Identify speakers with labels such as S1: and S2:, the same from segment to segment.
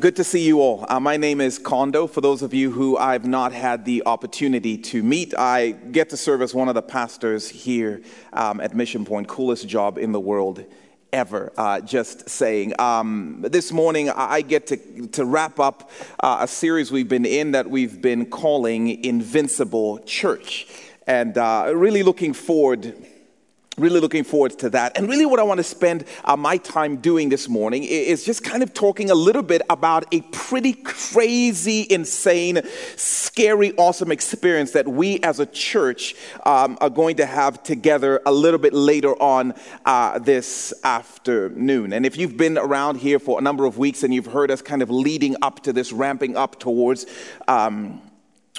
S1: Good to see you all. Uh, my name is Kondo. For those of you who I've not had the opportunity to meet, I get to serve as one of the pastors here um, at Mission Point. Coolest job in the world ever, uh, just saying. Um, this morning, I get to, to wrap up uh, a series we've been in that we've been calling Invincible Church. And uh, really looking forward really looking forward to that. And really, what I want to spend uh, my time doing this morning is just kind of talking a little bit about a pretty crazy, insane, scary, awesome experience that we as a church um, are going to have together a little bit later on uh, this afternoon. And if you've been around here for a number of weeks and you've heard us kind of leading up to this, ramping up towards. Um,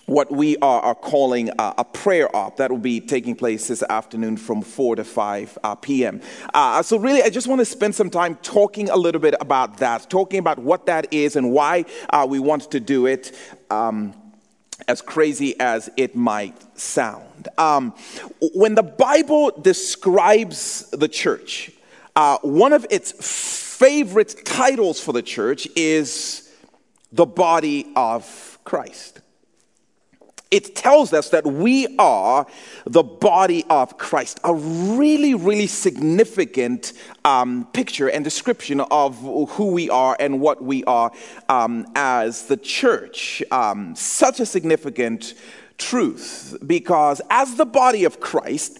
S1: what we are, are calling a, a, prayer op that will be taking place this afternoon from 4 to 5 uh, p.m. Uh, so, really, I just want to spend some time talking a little bit about that, talking about what that is and why uh, we want to do it, um, as crazy as it might sound. Um, when the Bible describes the church, uh, one of its favorite titles for the church is the body of Christ it tells us that we are the body of Christ. A really, really significant um, picture and description of who we are and what we are um, as the church. Um, such a significant truth because, as the body of Christ,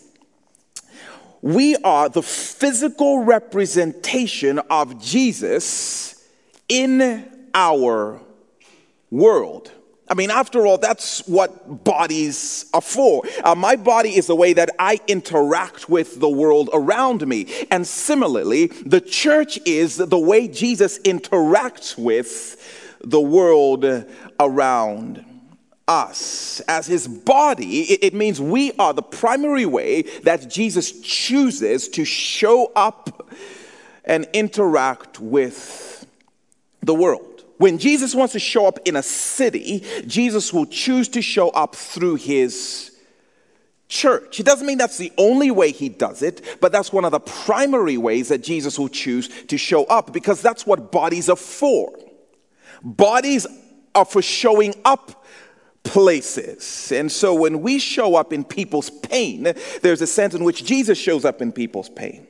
S1: we are the physical representation of Jesus in our world. I mean, after all, that's what bodies are for. Uh, my body is the way that I interact with the world around me. And similarly, the church is the way Jesus interacts with the world around us. As his body, it means we are the primary way that Jesus chooses to show up and interact with the world. When Jesus wants to show up in a city, Jesus will choose to show up through his church. It doesn't mean that's the only way he does it, but that's one of the primary ways that Jesus will choose to show up because that's what bodies are for. Bodies are for showing up places. And so when we show up in people's pain, there's a sense in which Jesus shows up in people's pain.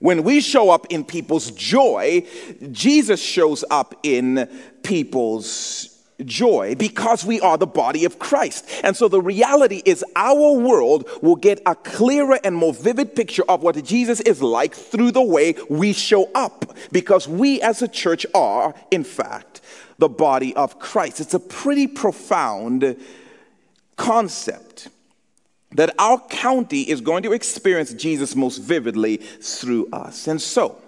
S1: When we show up in people's joy, Jesus shows up in people's joy because we are the body of Christ. And so the reality is our world will get a clearer and more vivid picture of what Jesus is like through the way we show up because we as a church are, in fact, the body of Christ. It's a pretty profound concept that our county is going to experience Jesus most vividly through us. And so,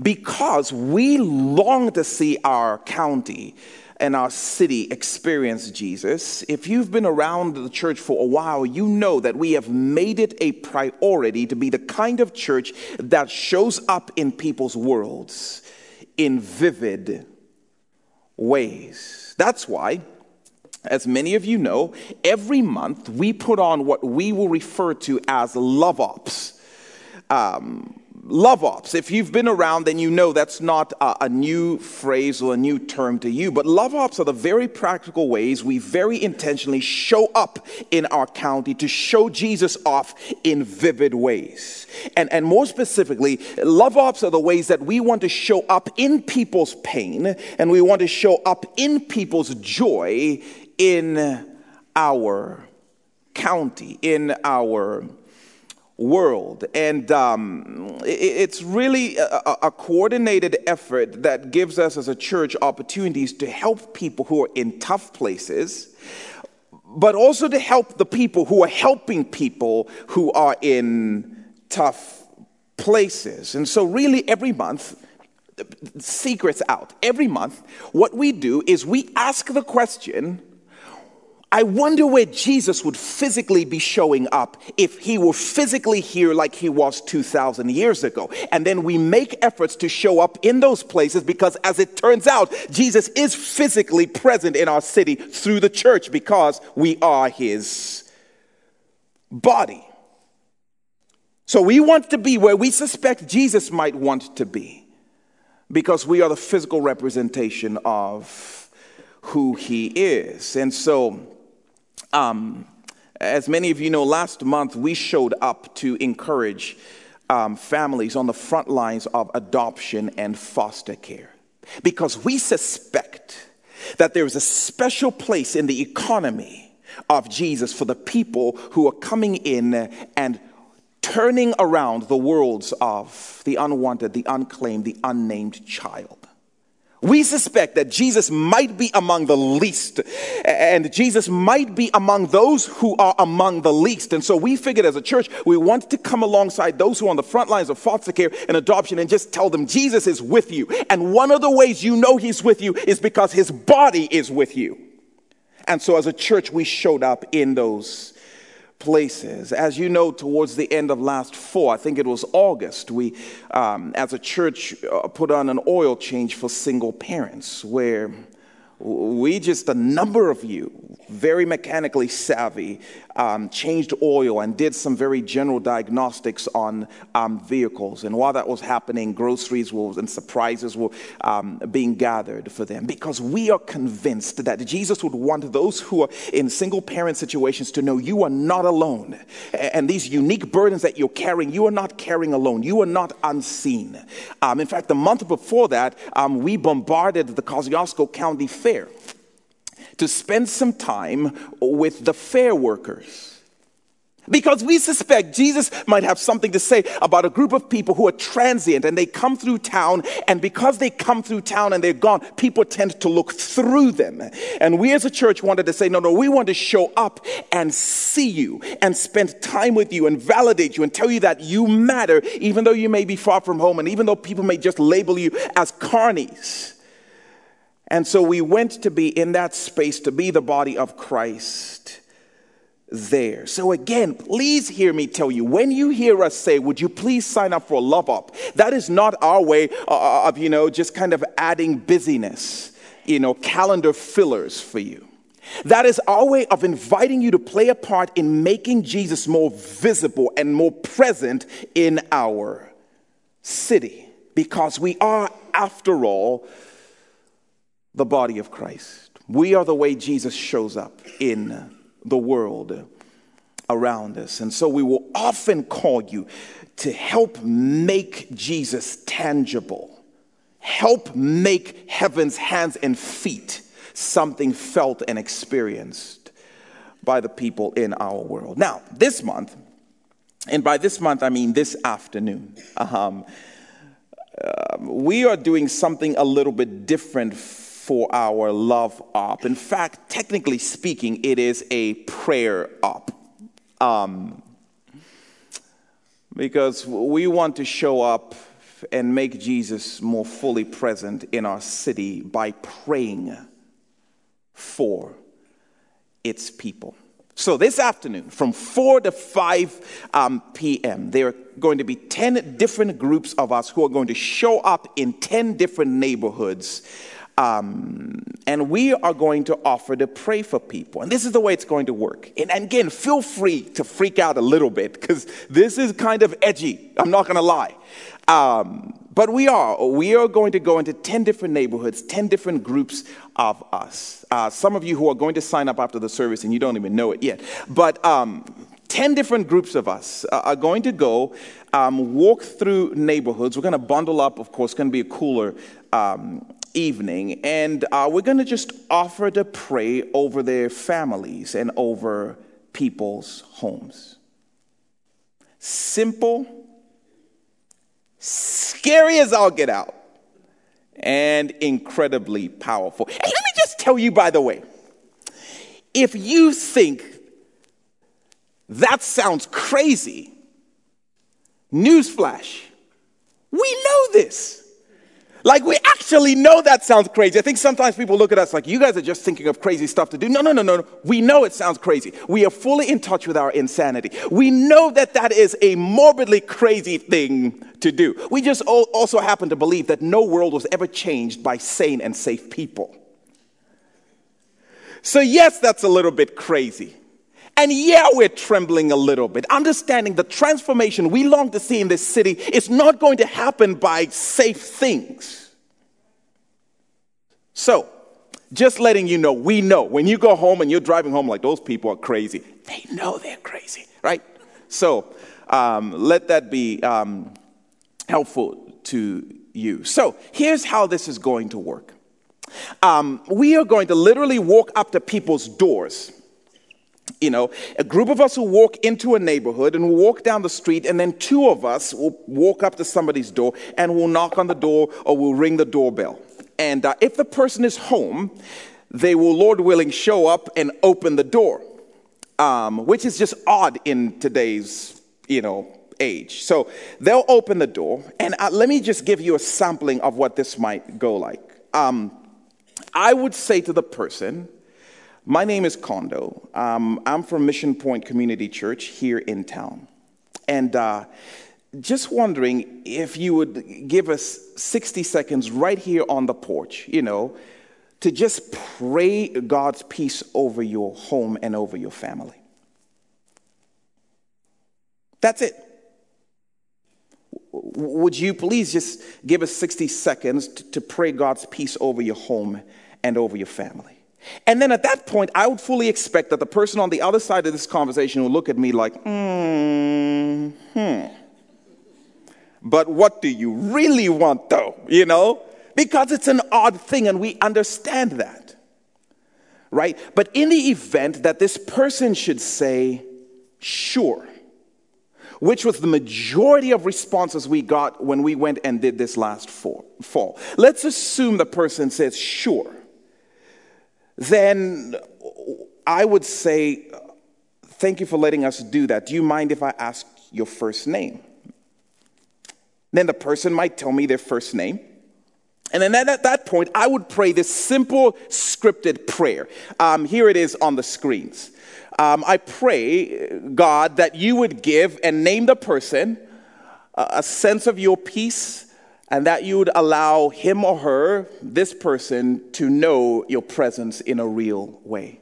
S1: because we long to see our county and our city experience Jesus, if you've been around the church for a while, you know that we have made it a priority to be the kind of church that shows up in people's worlds in vivid ways. That's why as many of you know, every month we put on what we will refer to as love ops. Um, love ops. If you've been around, then you know that's not a, a, new phrase or a new term to you. But love ops are the very practical ways we very intentionally show up in our county to show Jesus off in vivid ways. And, and more specifically, love ops are the ways that we want to show up in people's pain and we want to show up in people's joy in our county, in our world. And um, it's really a, a, coordinated effort that gives us as a church opportunities to help people who are in tough places, but also to help the people who are helping people who are in tough places. And so, really, every month, secrets out. Every month, what we do is we ask the question I wonder where Jesus would physically be showing up if he were physically here like he was 2,000 years ago. And then we make efforts to show up in those places because, as it turns out, Jesus is physically present in our city through the church because we are his body. So we want to be where we suspect Jesus might want to be because we are the physical representation of who He is. And so, um, as many of you know, last month we showed up to encourage um, families on the front lines of adoption and foster care because we suspect that there is a special place in the economy of Jesus for the people who are coming in and turning around the worlds of the unwanted, the unclaimed, the unnamed child. We suspect that Jesus might be among the least, and Jesus might be among those who are among the least. And so we figured as a church, we want to come alongside those who are on the front lines of foster care and adoption and just tell them Jesus is with you. And one of the ways you know he's with you is because his body is with you. And so as a church, we showed up in those places. As you know, towards the end of last fall, I think it was August, we, um, as a church, uh, put on an oil change for single parents where we just, a number of you, very mechanically savvy, um, changed oil and did some very general diagnostics on um, vehicles. And while that was happening, groceries were, and surprises were um, being gathered for them because we are convinced that Jesus would want those who are in single parent situations to know you are not alone. And these unique burdens that you're carrying, you are not carrying alone. You are not unseen. Um, in fact, the month before that, um, we bombarded the Kosciusko County Fair to spend some time with the fair workers. Because we suspect Jesus might have something to say about a group of people who are transient and they come through town, and because they come through town and they're gone, people tend to look through them. And we as a church wanted to say, no, no, we want to show up and see you and spend time with you and validate you and tell you that you matter, even though you may be far from home and even though people may just label you as carnies. And so we went to be in that space to be the body of Christ there. So again, please hear me tell you when you hear us say, Would you please sign up for love op? That is not our way uh, of, you know, just kind of adding busyness, you know, calendar fillers for you. That is our way of inviting you to play a part in making Jesus more visible and more present in our city. Because we are, after all, the body of Christ. We are the way Jesus shows up in the world around us. And so we will often call you to help make Jesus tangible, help make heaven's hands and feet something felt and experienced by the people in our world. Now, this month, and by this month I mean this afternoon, um, uh, we are doing something a little bit different for our love op. In fact, technically speaking, it is a prayer op. Um, because we want to show up and make Jesus more fully present in our city by praying for its people. So, this afternoon, from 4 to 5 um, p.m., there are going to be 10 different groups of us who are going to show up in 10 different neighborhoods um, and we are going to offer to pray for people. And this is the way it's going to work. And, and again, feel free to freak out a little bit because this is kind of edgy. I'm not going to lie. Um, but we are. We are going to go into 10 different neighborhoods, 10 different groups of us. Uh, some of you who are going to sign up after the service and you don't even know it yet. But um, 10 different groups of us uh, are going to go um, walk through neighborhoods. We're going to bundle up, of course, going to be a cooler um, evening, and uh, we're going to just offer to pray over their families and over people's homes. Simple, scary as I'll get out, and incredibly powerful. And let me just tell you, by the way, if you think that sounds crazy, newsflash, we know this. Like, we actually know that sounds crazy. I think sometimes people look at us like, you guys are just thinking of crazy stuff to do. No, no, no, no. We know it sounds crazy. We are fully in touch with our insanity. We know that that is a morbidly crazy thing to do. We just also happen to believe that no world was ever changed by sane and safe people. So, yes, that's a little bit crazy. And yeah, we're trembling a little bit, understanding the transformation we long to see in this city is not going to happen by safe things. So, just letting you know, we know when you go home and you're driving home, like those people are crazy. They know they're crazy, right? So, um, let that be um, helpful to you. So, here's how this is going to work um, we are going to literally walk up to people's doors. You know, a group of us will walk into a neighborhood and we'll walk down the street, and then two of us will walk up to somebody's door and we'll knock on the door or we'll ring the doorbell. And uh, if the person is home, they will, Lord willing, show up and open the door, um, which is just odd in today's, you know, age. So they'll open the door, and uh, let me just give you a sampling of what this might go like. Um, I would say to the person, my name is Kondo. Um, I'm from Mission Point Community Church here in town. And uh, just wondering if you would give us 60 seconds right here on the porch, you know, to just pray God's peace over your home and over your family. That's it. Would you please just give us 60 seconds to, to pray God's peace over your home and over your family? And then at that point, I would fully expect that the person on the other side of this conversation will look at me like, hmm. But what do you really want, though? You know? Because it's an odd thing, and we understand that. Right? But in the event that this person should say, sure, which was the majority of responses we got when we went and did this last fall. Let's assume the person says, sure. Then I would say, thank you for letting us do that. Do you mind if I ask your first name? Then the person might tell me their first name. And then at that point, I would pray this simple scripted prayer. Um, here it is on the screens um, I pray, God, that you would give and name the person a sense of your peace and that you would allow him or her, this person, to know your presence in a real way.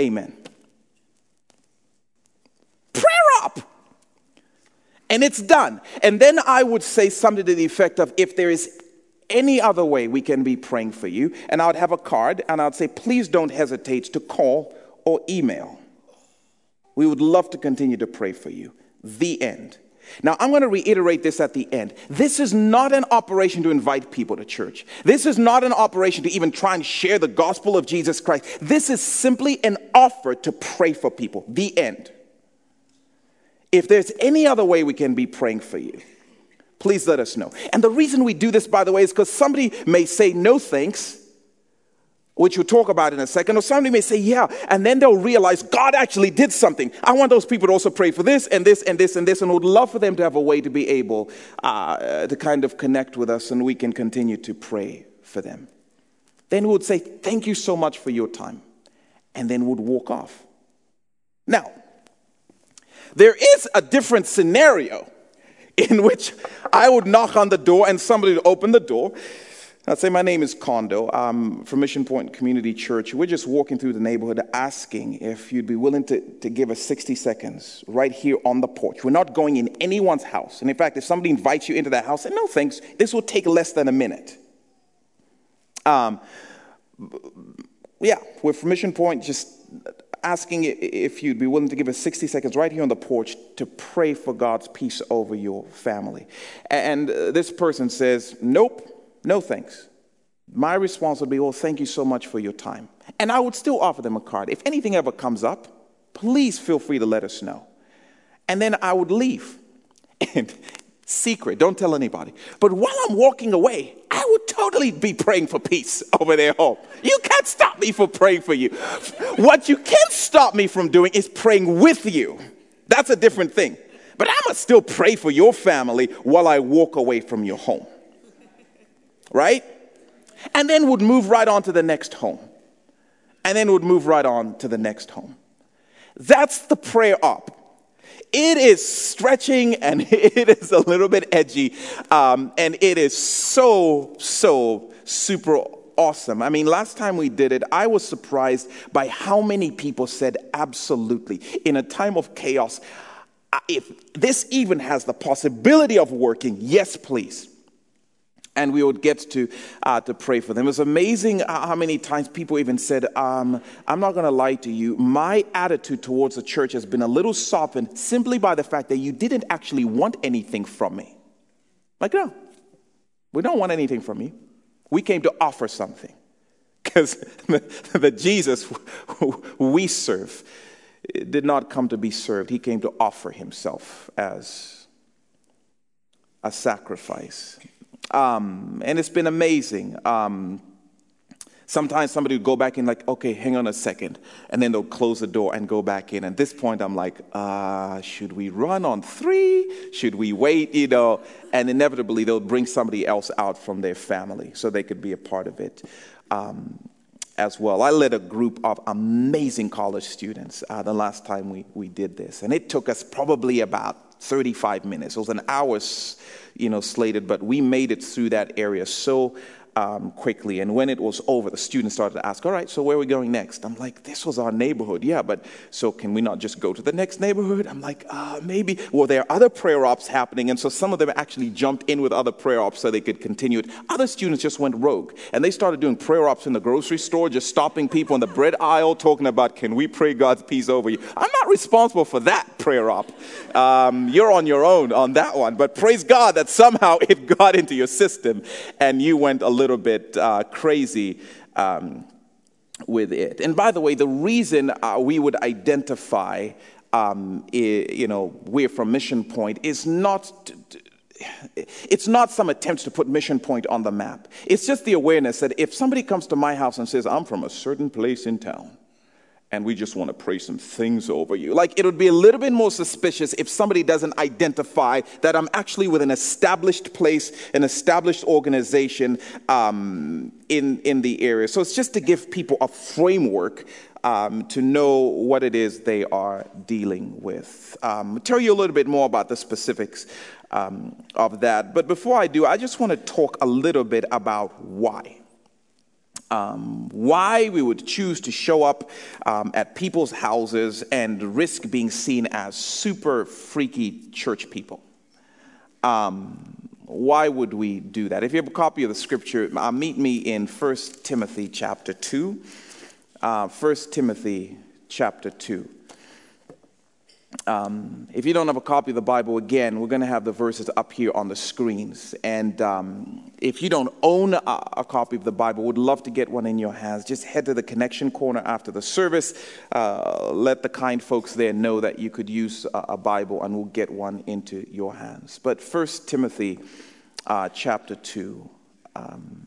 S1: Amen. Prayer op! And it's done. And then I would say something to the effect of if there is any other way we can be praying for you, and I would have a card and I would say, please don't hesitate to call or email. We would love to continue to pray for you. The end. Now, I'm going to reiterate this at the end. This is not an operation to invite people to church. This is not an operation to even try and share the gospel of Jesus Christ. This is simply an offer to pray for people. The end. If there's any other way we can be praying for you, please let us know. And the reason we do this, by the way, is because somebody may say no thanks which we'll talk about in a second, or somebody may say, yeah, and then they'll realize God actually did something. I want those people to also pray for this and this and this and this, and would love for them to have a way to be able uh, to kind of connect with us and we can continue to pray for them. Then we would say, thank you so much for your time, and then would walk off. Now, there is a different scenario in which I would knock on the door and somebody would open the door I'd say my name is Kondo. I'm from Mission Point Community Church. We're just walking through the neighborhood asking if you'd be willing to, to give us 60 seconds right here on the porch. We're not going in anyone's house. And in fact, if somebody invites you into that house, say, no thanks, this will take less than a minute. Um, yeah, we're from Mission Point, just asking if you'd be willing to give us 60 seconds right here on the porch to pray for God's peace over your family. And uh, this person says, nope. No thanks. My response would be, Well, thank you so much for your time. And I would still offer them a card. If anything ever comes up, please feel free to let us know. And then I would leave. And secret, don't tell anybody. But while I'm walking away, I would totally be praying for peace over their home. You can't stop me from praying for you. What you can stop me from doing is praying with you. That's a different thing. But I must still pray for your family while I walk away from your home right? And then would move right on to the next home. And then would move right on to the next home. That's the prayer op. It is stretching and it is a little bit edgy. Um, and it is so, so super awesome. I mean, last time we did it, I was surprised by how many people said absolutely. In a time of chaos, if this even has the possibility of working, yes, please. And we would get to uh, to pray for them. It was amazing how many times people even said, um, "I'm not going to lie to you. My attitude towards the church has been a little softened simply by the fact that you didn't actually want anything from me." Like, no, we don't want anything from you. We came to offer something because the, the Jesus we serve did not come to be served. He came to offer himself as a sacrifice. Um, and it's been amazing. Um, sometimes somebody would go back in, like, okay, hang on a second. And then they'll close the door and go back in. At this point, I'm like, uh, should we run on three? Should we wait? You know, and inevitably they'll bring somebody else out from their family so they could be a part of it. Um, as well. I led a group of amazing college students uh, the last time we, we did this, and it took us probably about 35 minutes. It was an hour's you know, slated, but we made it through that area so um, quickly. And when it was over, the students started to ask, All right, so where are we going next? I'm like, This was our neighborhood. Yeah, but so can we not just go to the next neighborhood? I'm like, uh, Maybe. Well, there are other prayer ops happening. And so some of them actually jumped in with other prayer ops so they could continue it. Other students just went rogue and they started doing prayer ops in the grocery store, just stopping people in the bread aisle, talking about, Can we pray God's peace over you? I'm not responsible for that prayer op. Um, you're on your own on that one. But praise God that somehow it got into your system and you went a little little bit uh, crazy um, with it. And by the way, the reason uh, we would identify, um, you know, we're from Mission Point is not. it's not some attempt to put Mission Point on the map. It's just the awareness that if somebody comes to my house and says, I'm from a certain place in town, and we just want to pray some things over you. Like it would be a little bit more suspicious if somebody doesn't identify that I'm actually with an established place, an established organization um, in, in the area. So it's just to give people a framework um, to know what it is they are dealing with. Um, tell you a little bit more about the specifics um, of that. But before I do, I just want to talk a little bit about why um, why we would choose to show up um, at people's houses and risk being seen as super freaky church people. Um, why would we do that? If you have a copy of the scripture, uh, meet me in 1 Timothy chapter 2. Uh, 1 Timothy chapter 2. Um, if you don't have a copy of the Bible, again, we're going to have the verses up here on the screens. And um, if you don't own a, a, copy of the Bible, would love to get one in your hands. Just head to the connection corner after the service. Uh, let the kind folks there know that you could use a, a, Bible, and we'll get one into your hands. But First Timothy uh, chapter 2. Um,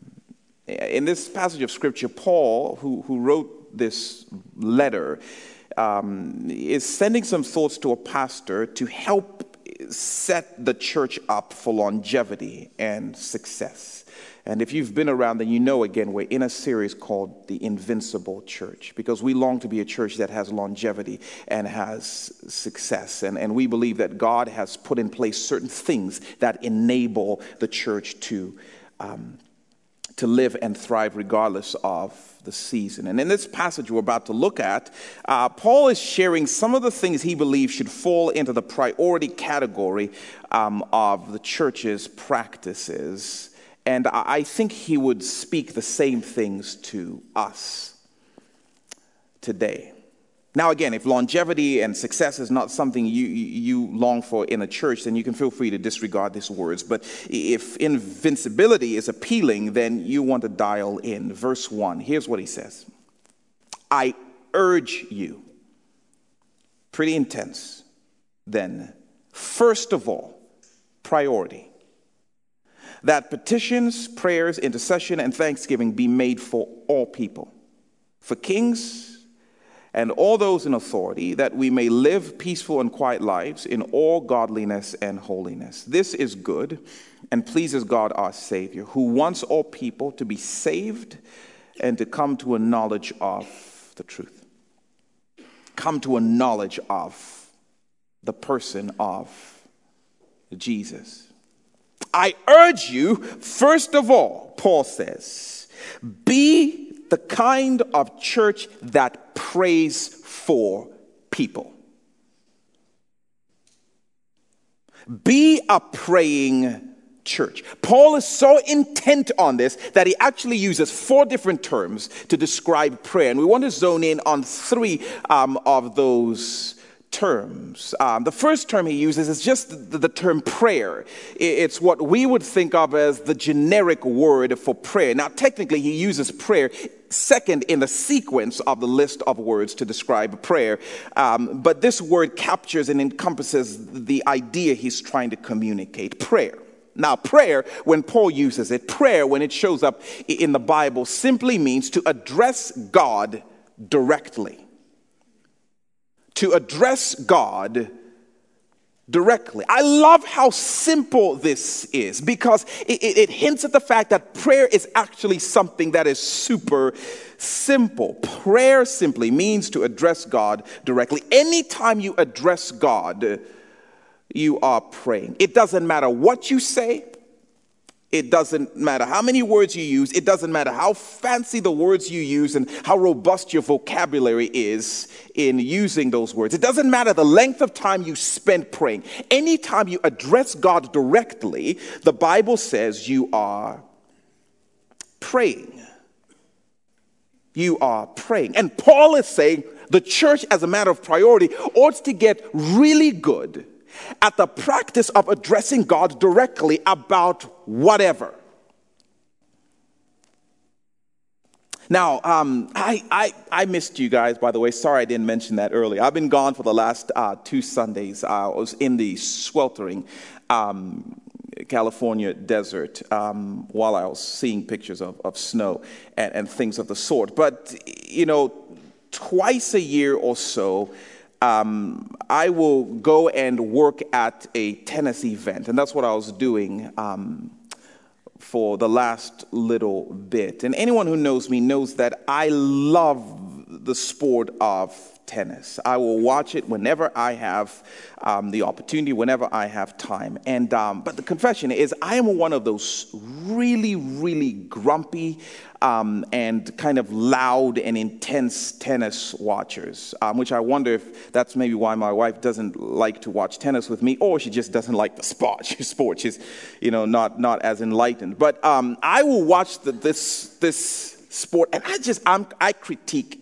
S1: in this passage of Scripture, Paul, who, who wrote this letter, um, is sending some thoughts to a pastor to help set the church up for longevity and success. And if you've been around, then you know again, we're in a series called The Invincible Church because we long to be a church that has longevity and has success. And, and we believe that God has put in place certain things that enable the church to, um, to live and thrive regardless of the season. And in this passage we're about to look at, uh, Paul is sharing some of the things he believes should fall into the priority category um, of the church's practices. And I think he would speak the same things to us today. Now, again, if longevity and success is not something you, you long for in a church, then you can feel free to disregard these words. But if invincibility is appealing, then you want to dial in. Verse 1, here's what he says I urge you, pretty intense, then, first of all, priority, that petitions, prayers, intercession, and thanksgiving be made for all people, for kings and all those in authority, that we may live peaceful and quiet lives in all godliness and holiness. This is good and pleases God our Savior, who wants all people to be saved and to come to a knowledge of the truth. Come to a knowledge of the person of Jesus. I urge you, first of all, Paul says, be the kind of church that prays for people. Be a praying church. Paul is so intent on this that he actually uses four different terms to describe prayer. And we want to zone in on three um, of those terms. Um, the first term he uses is just the, the, term prayer. It's what we would think of as the generic word for prayer. Now, technically, he uses prayer second in the sequence of the list of words to describe prayer. Um, but this word captures and encompasses the idea he's trying to communicate prayer. Now, prayer, when Paul uses it, prayer, when it shows up in the Bible, simply means to address God directly to address God directly. I love how simple this is because it, it, it, hints at the fact that prayer is actually something that is super simple. Prayer simply means to address God directly. Anytime you address God, you are praying. It doesn't matter what you say, it doesn't matter how many words you use. It doesn't matter how fancy the words you use and how robust your vocabulary is in using those words. It doesn't matter the length of time you spend praying. Anytime you address God directly, the Bible says you are praying. You are praying. And Paul is saying the church, as a matter of priority, ought to get really good at the practice of addressing God directly about whatever. Now, um, I, I, I, missed you guys, by the way. Sorry I didn't mention that earlier. I've been gone for the last uh, two Sundays. I was in the sweltering um, California desert um, while I was seeing pictures of, of snow and, and, things of the sort. But, you know, twice a year or so, um, I will go and work at a tennis event, and that's what I was doing um, for the last little bit. And anyone who knows me knows that I love the sport of tennis. I will watch it whenever I have um, the opportunity, whenever I have time. And um, but the confession is, I am one of those really, really grumpy um, and kind of loud and intense tennis watchers, um, which I wonder if that's maybe why my wife doesn't like to watch tennis with me, or she just doesn't like the sport. sport. She's, you know, not not as enlightened. But um, I will watch the, this this sport, and I just I'm, I critique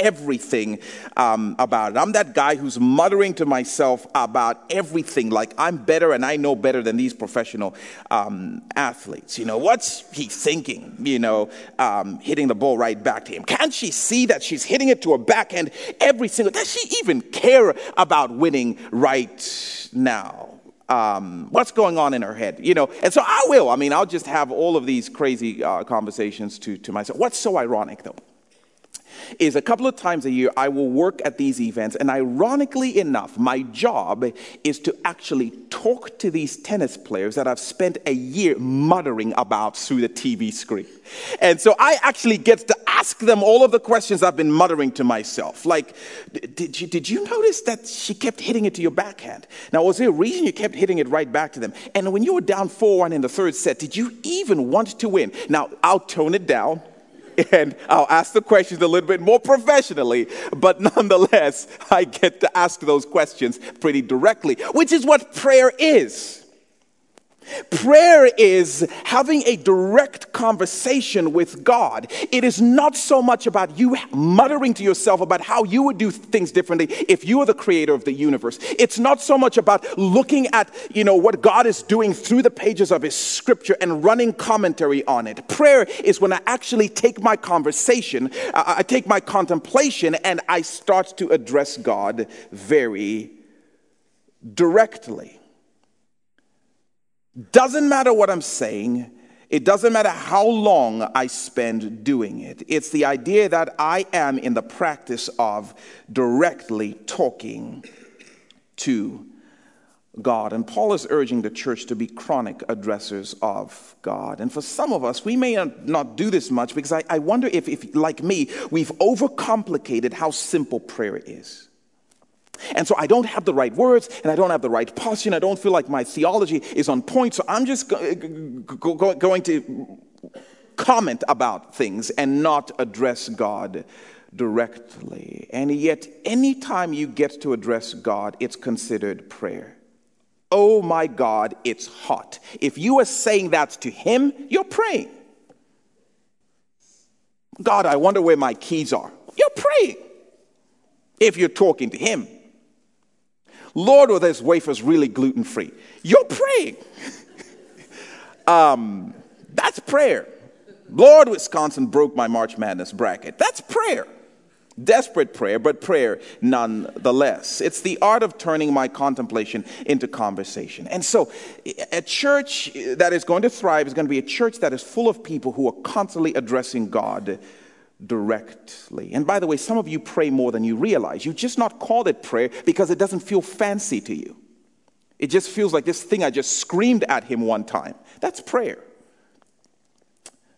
S1: everything um, about it. I'm that guy who's muttering to myself about everything, like I'm better and I know better than these professional um, athletes. You know, what's he thinking? You know, um, hitting the ball right back to him. Can't she see that she's hitting it to her backhand every single? Does she even care about winning right now? Um, what's going on in her head, you know. And so I will. I mean, I'll just have all of these crazy uh, conversations to, to myself. What's so ironic, though? Is a couple of times a year I will work at these events, and ironically enough, my job is to actually talk to these tennis players that I've spent a year muttering about through the TV screen. And so I actually get to ask them all of the questions I've been muttering to myself. Like, did you, did you notice that she kept hitting it to your backhand? Now, was there a reason you kept hitting it right back to them? And when you were down 4 1 in the third set, did you even want to win? Now, I'll tone it down and I'll ask the questions a little bit more professionally, but nonetheless, I get to ask those questions pretty directly, which is what prayer is. Prayer is having a direct conversation with God. It is not so much about you muttering to yourself about how you would do things differently if you were the creator of the universe. It's not so much about looking at, you know, what God is doing through the pages of his scripture and running commentary on it. Prayer is when I actually take my conversation, uh, I take my contemplation and I start to address God very directly. Doesn't matter what I'm saying. It doesn't matter how long I spend doing it. It's the idea that I am in the practice of directly talking to God. And Paul is urging the church to be chronic addressers of God. And for some of us, we may not do this much because I, I wonder if, if, like me, we've overcomplicated how simple prayer is. And so I don't have the right words and I don't have the right posture and I don't feel like my theology is on point. So I'm just uh, go- go- going to comment about things and not address God directly. And yet, anytime you get to address God, it's considered prayer. Oh my God, it's hot. If you are saying that to him, you're praying. God, I wonder where my keys are. You're praying. If you're talking to him. Lord, were those wafers really gluten free? You're praying. um, that's prayer. Lord, Wisconsin broke my March Madness bracket. That's prayer. Desperate prayer, but prayer nonetheless. It's the art of turning my contemplation into conversation. And so, a church that is going to thrive is going to be a church that is full of people who are constantly addressing God directly. And by the way, some of you pray more than you realize. You just not call it prayer because it doesn't feel fancy to you. It just feels like this thing I just screamed at him one time. That's prayer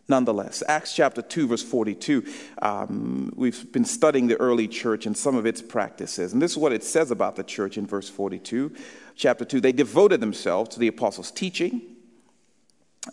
S1: nonetheless. Acts chapter 2, verse 42. Um, we've been studying the early church and some of its practices. And this is what it says about the church in verse 42. Chapter 2 They devoted themselves to the apostles' teaching,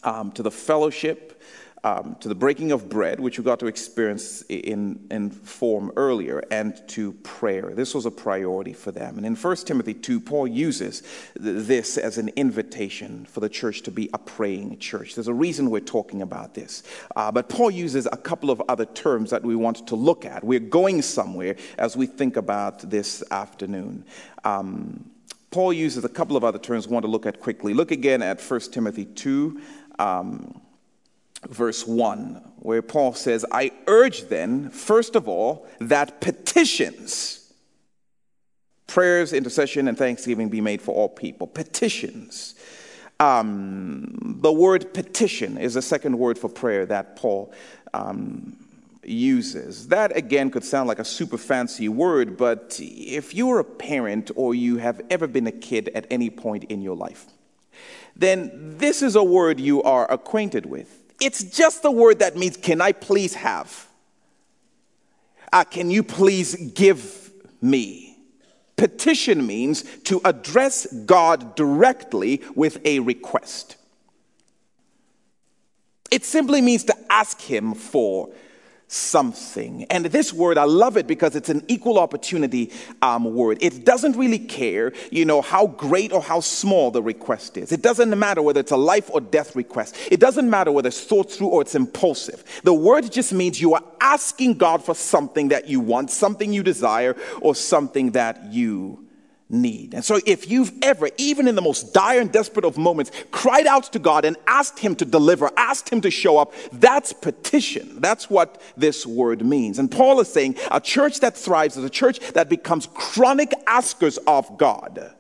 S1: um, to the fellowship, um, to the breaking of bread, which we got to experience in, in form earlier, and to prayer. This was a priority for them. And in 1 Timothy 2, Paul uses th- this as an invitation for the church to be a praying church. There's a reason we're talking about this. Uh, but Paul uses a couple of other terms that we want to look at. We're going somewhere as we think about this afternoon. Um, Paul uses a couple of other terms we want to look at quickly. Look again at 1 Timothy 2. Um, verse 1, where Paul says, I urge then, first of all, that petitions, prayers, intercession, and thanksgiving be made for all people. Petitions. Um, the word petition is the second word for prayer that Paul um, uses. That again could sound like a super fancy word, but if you're a parent or you have ever been a kid at any point in your life, then this is a word you are acquainted with. It's just the word that means, can I please have? Uh, can you please give me? Petition means to address God directly with a request. It simply means to ask Him for something. And this word, I love it because it's an equal opportunity um, word. It doesn't really care, you know, how great or how small the request is. It doesn't matter whether it's a life or death request. It doesn't matter whether it's thought through or it's impulsive. The word just means you are asking God for something that you want, something you desire, or something that you need. And so, if you've ever, even in the most dire and desperate of moments, cried out to God and asked Him to deliver, asked Him to show up, that's petition. That's what this word means. And Paul is saying a church that thrives is a church that becomes chronic askers of God.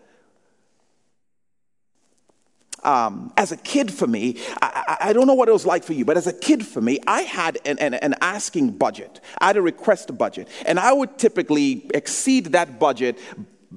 S1: Um, as a kid for me, I, I, don't know what it was like for you, but as a kid for me, I had an, an, an, asking budget. I had a request budget. And I would typically exceed that budget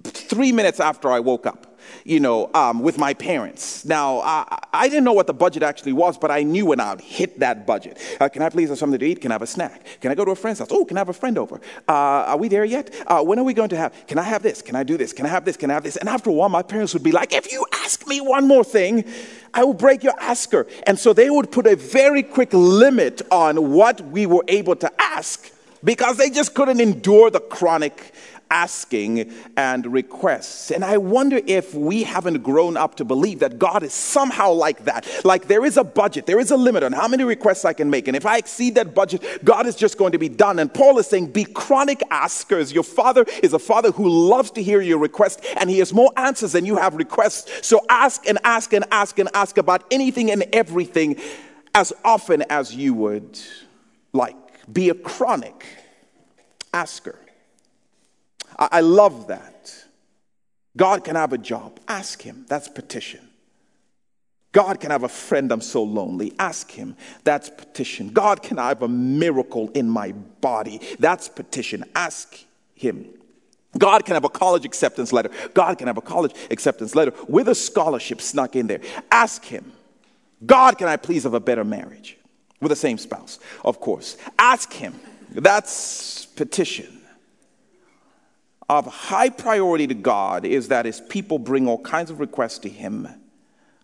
S1: three minutes after I woke up you know, um, with my parents. Now, I, I, didn't know what the budget actually was, but I knew when I'd hit that budget. Uh, can I please have something to eat? Can I have a snack? Can I go to a friend's house? Oh, can I have a friend over? Uh, are we there yet? Uh, when are we going to have? Can I have this? Can I do this? Can I have this? Can I have this? And after a while, my parents would be like, if you ask me one more thing, I will break your asker. And so they would put a very quick limit on what we were able to ask because they just couldn't endure the chronic asking and requests. And I wonder if we haven't grown up to believe that God is somehow like that. Like there is a budget, there is a limit on how many requests I can make. And if I exceed that budget, God is just going to be done. And Paul is saying, be chronic askers. Your father is a father who loves to hear your request, and he has more answers than you have requests. So ask and ask and ask and ask about anything and everything as often as you would like. Be a chronic asker. I love that. God can have a job. Ask Him. That's petition. God can have a friend, I'm so lonely. Ask Him. That's petition. God can have a miracle in my body. That's petition. Ask Him. God can have a college acceptance letter. God can have a college acceptance letter with a scholarship snuck in there. Ask Him. God, can I please have a better marriage with the same spouse? Of course. Ask Him. That's petition of high priority to God is that his people bring all kinds of requests to him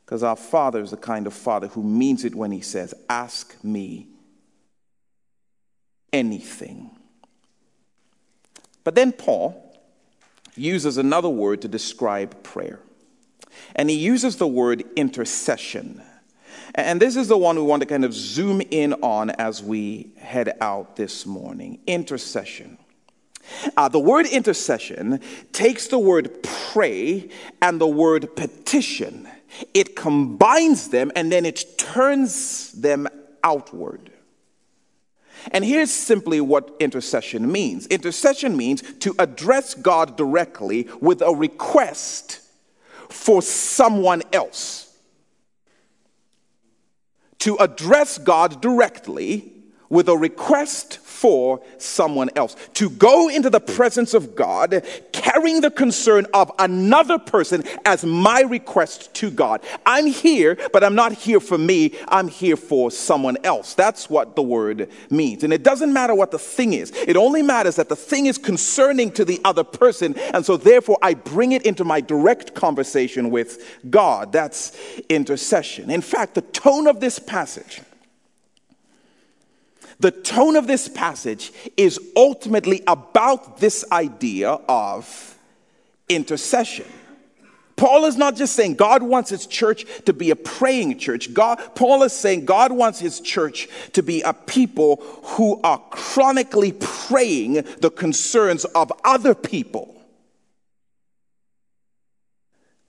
S1: because our Father is the kind of Father who means it when he says, Ask me anything. But then Paul uses another word to describe prayer. And he uses the word intercession. And this is the one we want to kind of zoom in on as we head out this morning intercession. Uh, the word intercession takes the word pray and the word petition, it combines them and then it turns them outward. And here's simply what intercession means intercession means to address God directly with a request for someone else. To address God directly with a request for someone else. To go into the presence of God carrying the concern of another person as my request to God. I'm here, but I'm not here for me. I'm here for someone else. That's what the word means. And it doesn't matter what the thing is. It only matters that the thing is concerning to the other person. And so therefore I bring it into my direct conversation with God. That's intercession. In fact, the tone of this passage the tone of this passage is ultimately about this idea of intercession. Paul is not just saying God wants his church to be a praying church. God, Paul is saying God wants his church to be a people who are chronically praying the concerns of other people,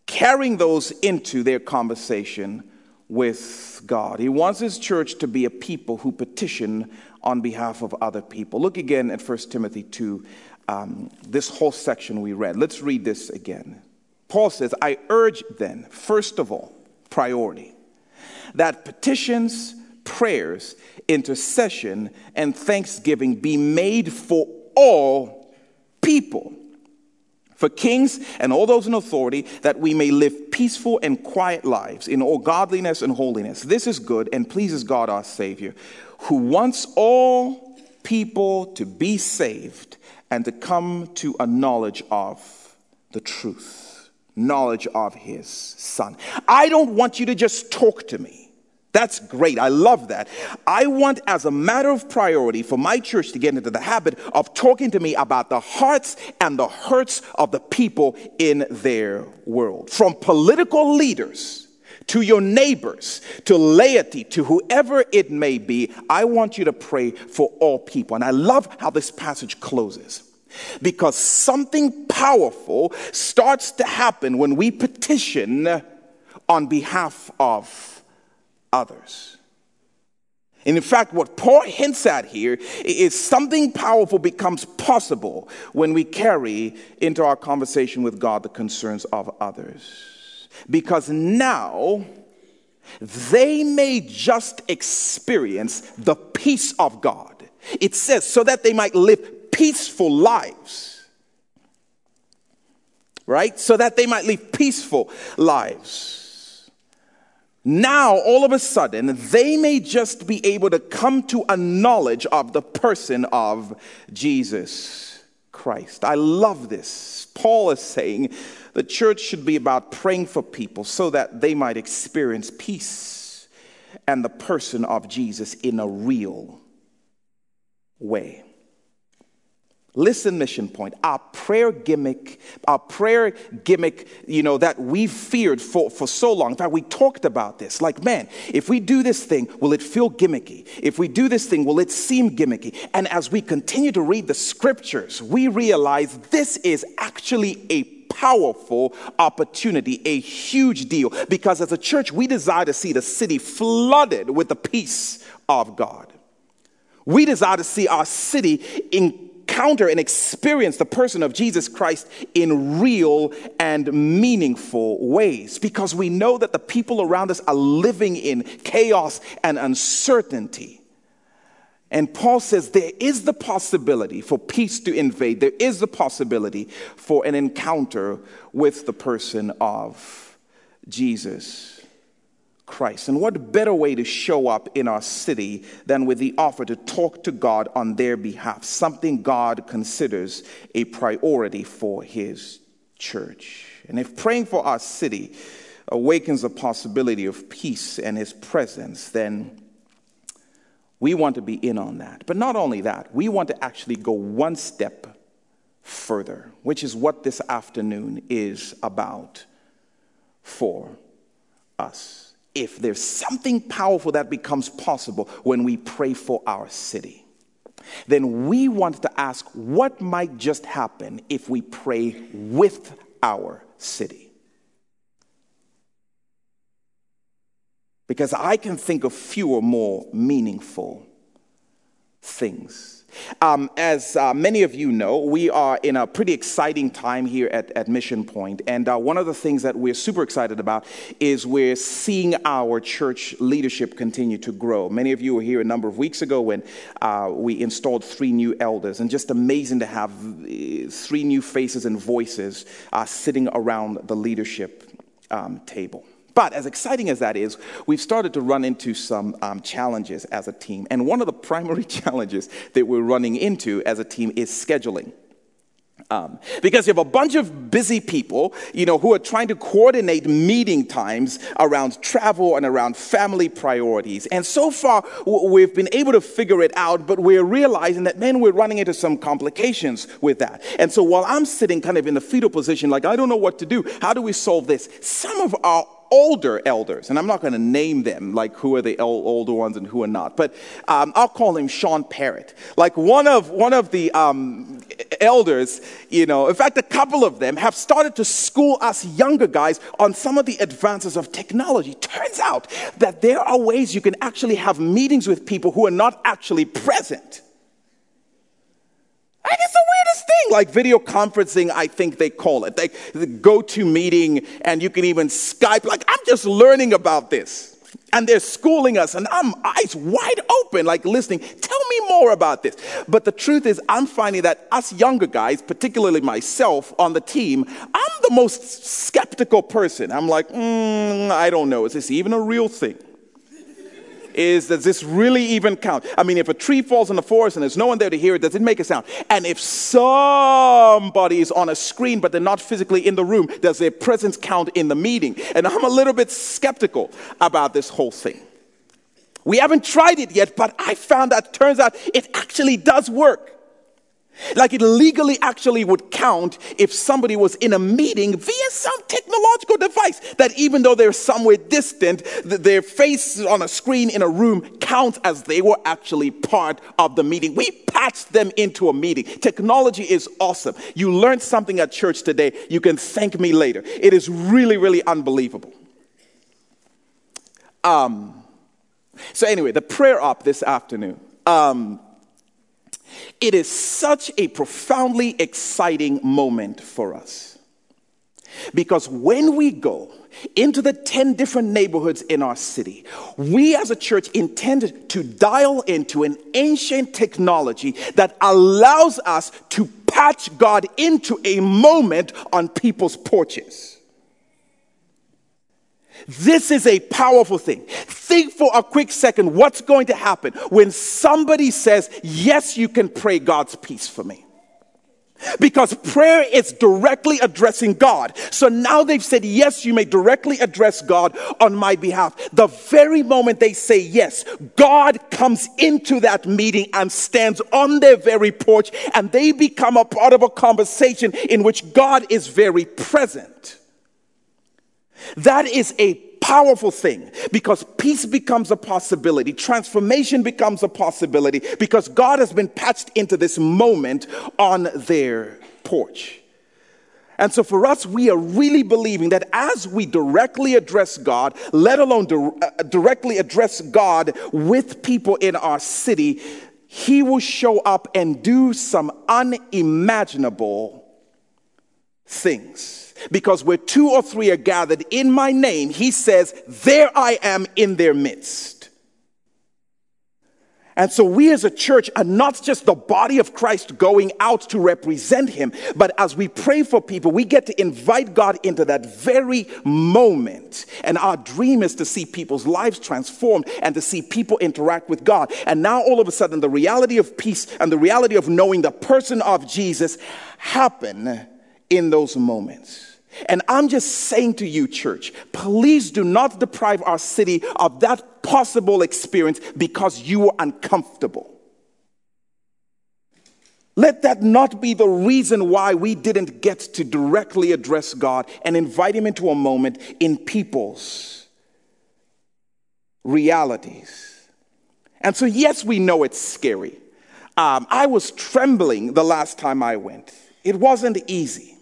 S1: carrying those into their conversation with God. He wants his church to be a people who petition on behalf of other people. Look again at 1 Timothy 2, um, this whole section we read. Let's read this again. Paul says, I urge then, first of all, priority, that petitions, prayers, intercession, and thanksgiving be made for all people for kings and all those in authority, that we may live peaceful and quiet lives in all godliness and holiness. This is good and pleases God our Savior, who wants all people to be saved and to come to a knowledge of the truth, knowledge of His Son. I don't want you to just talk to me. That's great. I love that. I want, as a matter of priority, for my church to get into the habit of talking to me about the hearts and the hurts of the people in their world. From political leaders to your neighbors, to laity, to whoever it may be, I want you to pray for all people. And I love how this passage closes. Because something powerful starts to happen when we petition on behalf of others. And in fact, what Paul hints at here is something powerful becomes possible when we carry into our conversation with God the concerns of others. Because now they may just experience the peace of God. It says, so that they might live peaceful lives. Right? So that they might live peaceful lives. Now, all of a sudden, they may just be able to come to a knowledge of the person of Jesus Christ. I love this. Paul is saying the church should be about praying for people so that they might experience peace and the person of Jesus in a real way. Listen, Mission Point, our prayer gimmick, our prayer gimmick, you know, that we've feared for, for so long. In fact, we talked about this. Like, man, if we do this thing, will it feel gimmicky? If we do this thing, will it seem gimmicky? And as we continue to read the scriptures, we realize this is actually a powerful opportunity, a huge deal. Because as a church, we desire to see the city flooded with the peace of God. We desire to see our city in encounter and experience the person of Jesus Christ in real and meaningful ways because we know that the people around us are living in chaos and uncertainty. And Paul says there is the possibility for peace to invade, there is the possibility for an encounter with the person of Jesus. Christ. And what better way to show up in our city than with the offer to talk to God on their behalf, something God considers a priority for His church. And if praying for our city awakens the possibility of peace and His presence, then we want to be in on that. But not only that, we want to actually go one step further, which is what this afternoon is about for us. If there's something powerful that becomes possible when we pray for our city, then we want to ask what might just happen if we pray with our city. Because I can think of fewer more meaningful things. Um, as uh, many of you know, we are in a pretty exciting time here at, at Mission Point. And uh, one of the things that we're super excited about is we're seeing our church leadership continue to grow. Many of you were here a number of weeks ago when uh, we installed three new elders, and just amazing to have uh, three new faces and voices uh, sitting around the leadership um, table. But as exciting as that is, we've started to run into some um, challenges as a team. And one of the primary challenges that we're running into as a team is scheduling. Um, because you have a bunch of busy people, you know, who are trying to coordinate meeting times around travel and around family priorities. And so far, we've been able to figure it out, but we're realizing that, man, we're running into some complications with that. And so while I'm sitting kind of in the fetal position, like, I don't know what to do, how do we solve this? Some of our older elders, and I'm not going to name them, like who are the older ones and who are not, but um, I'll call him Sean Parrott. Like one of one of the um, elders, you know, in fact, a couple of them have started to school us younger guys on some of the advances of technology. Turns out that there are ways you can actually have meetings with people who are not actually present. It's the weirdest thing, like video conferencing, I think they call it. Like the GoToMeeting, and you can even Skype. Like, I'm just learning about this. And they're schooling us, and I'm eyes wide open, like listening. Tell me more about this. But the truth is, I'm finding that us younger guys, particularly myself on the team, I'm the most skeptical person. I'm like, mm, I don't know. Is this even a real thing? Is does this really even count? I mean, if a tree falls in the forest and there's no one there to hear it, does it make a sound? And if somebody is on a screen but they're not physically in the room, does their presence count in the meeting? And I'm a little bit skeptical about this whole thing. We haven't tried it yet, but I found that turns out it actually does work. Like it legally actually would count if somebody was in a meeting via some technological device that even though they're somewhere distant, their face on a screen in a room counts as they were actually part of the meeting. We patched them into a meeting. Technology is awesome. You learned something at church today. You can thank me later. It is really, really unbelievable. Um, so anyway, the prayer op this afternoon. Um, it is such a profoundly exciting moment for us. Because when we go into the 10 different neighborhoods in our city, we as a church intend to dial into an ancient technology that allows us to patch God into a moment on people's porches. This is a powerful thing. Think for a quick second what's going to happen when somebody says, Yes, you can pray God's peace for me. Because prayer is directly addressing God. So now they've said, Yes, you may directly address God on my behalf. The very moment they say yes, God comes into that meeting and stands on their very porch, and they become a part of a conversation in which God is very present. That is a powerful thing because peace becomes a possibility, transformation becomes a possibility because God has been patched into this moment on their porch. And so for us, we are really believing that as we directly address God, let alone di- uh, directly address God with people in our city, He will show up and do some unimaginable things. Because where two or three are gathered in my name, he says, There I am in their midst. And so we as a church are not just the body of Christ going out to represent him, but as we pray for people, we get to invite God into that very moment. And our dream is to see people's lives transformed and to see people interact with God. And now all of a sudden, the reality of peace and the reality of knowing the person of Jesus happen in those moments. And I'm just saying to you, church, please do not deprive our city of that possible experience because you are uncomfortable. Let that not be the reason why we didn't get to directly address God and invite Him into a moment in people's realities. And so, yes, we know it's scary. Um, I was trembling the last time I went, it wasn't easy.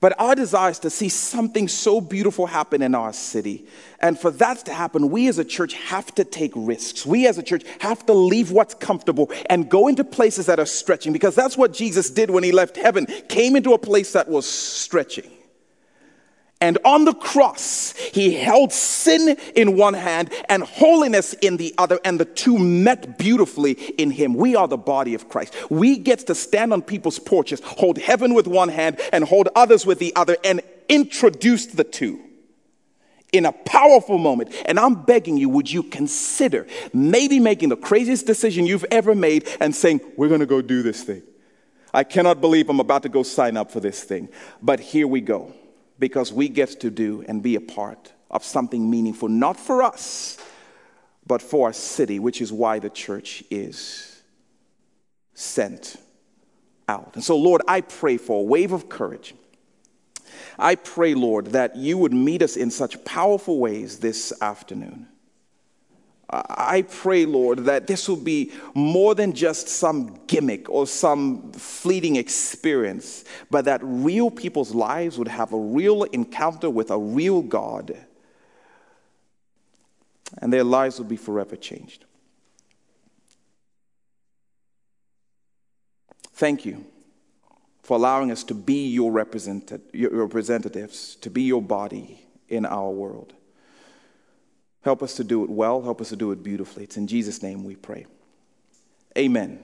S1: But our desire is to see something so beautiful happen in our city. And for that to happen, we as a church have to take risks. We as a church have to leave what's comfortable and go into places that are stretching because that's what Jesus did when he left heaven, came into a place that was stretching. And on the cross, he held sin in one hand and holiness in the other, and the two met beautifully in him. We are the body of Christ. We get to stand on people's porches, hold heaven with one hand, and hold others with the other, and introduce the two in a powerful moment. And I'm begging you, would you consider maybe making the craziest decision you've ever made and saying, We're going to go do this thing? I cannot believe I'm about to go sign up for this thing, but here we go because we get to do and be a part of something meaningful, not for us, but for our city, which is why the church is sent out. And so, Lord, I pray for a wave of courage. I pray, Lord, that you would meet us in such powerful ways this afternoon. I pray, Lord, that this will be more than just some gimmick or some fleeting experience, but that real people's lives would have a real encounter with a real God and their lives would be forever changed. Thank you for allowing us to be your, your representatives, to be your body in our world. Help us to do it well. Help us to do it beautifully. It's in Jesus' name we pray. Amen.